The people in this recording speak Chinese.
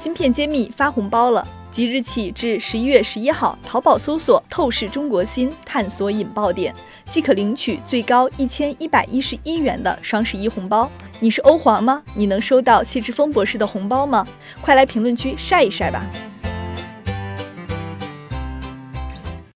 芯片揭秘发红包了。即日起至十一月十一号淘宝搜索透视中国芯探索引爆点即可领取最高一千一百一十一元的双十一红包。你是欧皇吗？你能收到谢志峰博士的红包吗？快来评论区晒一晒吧。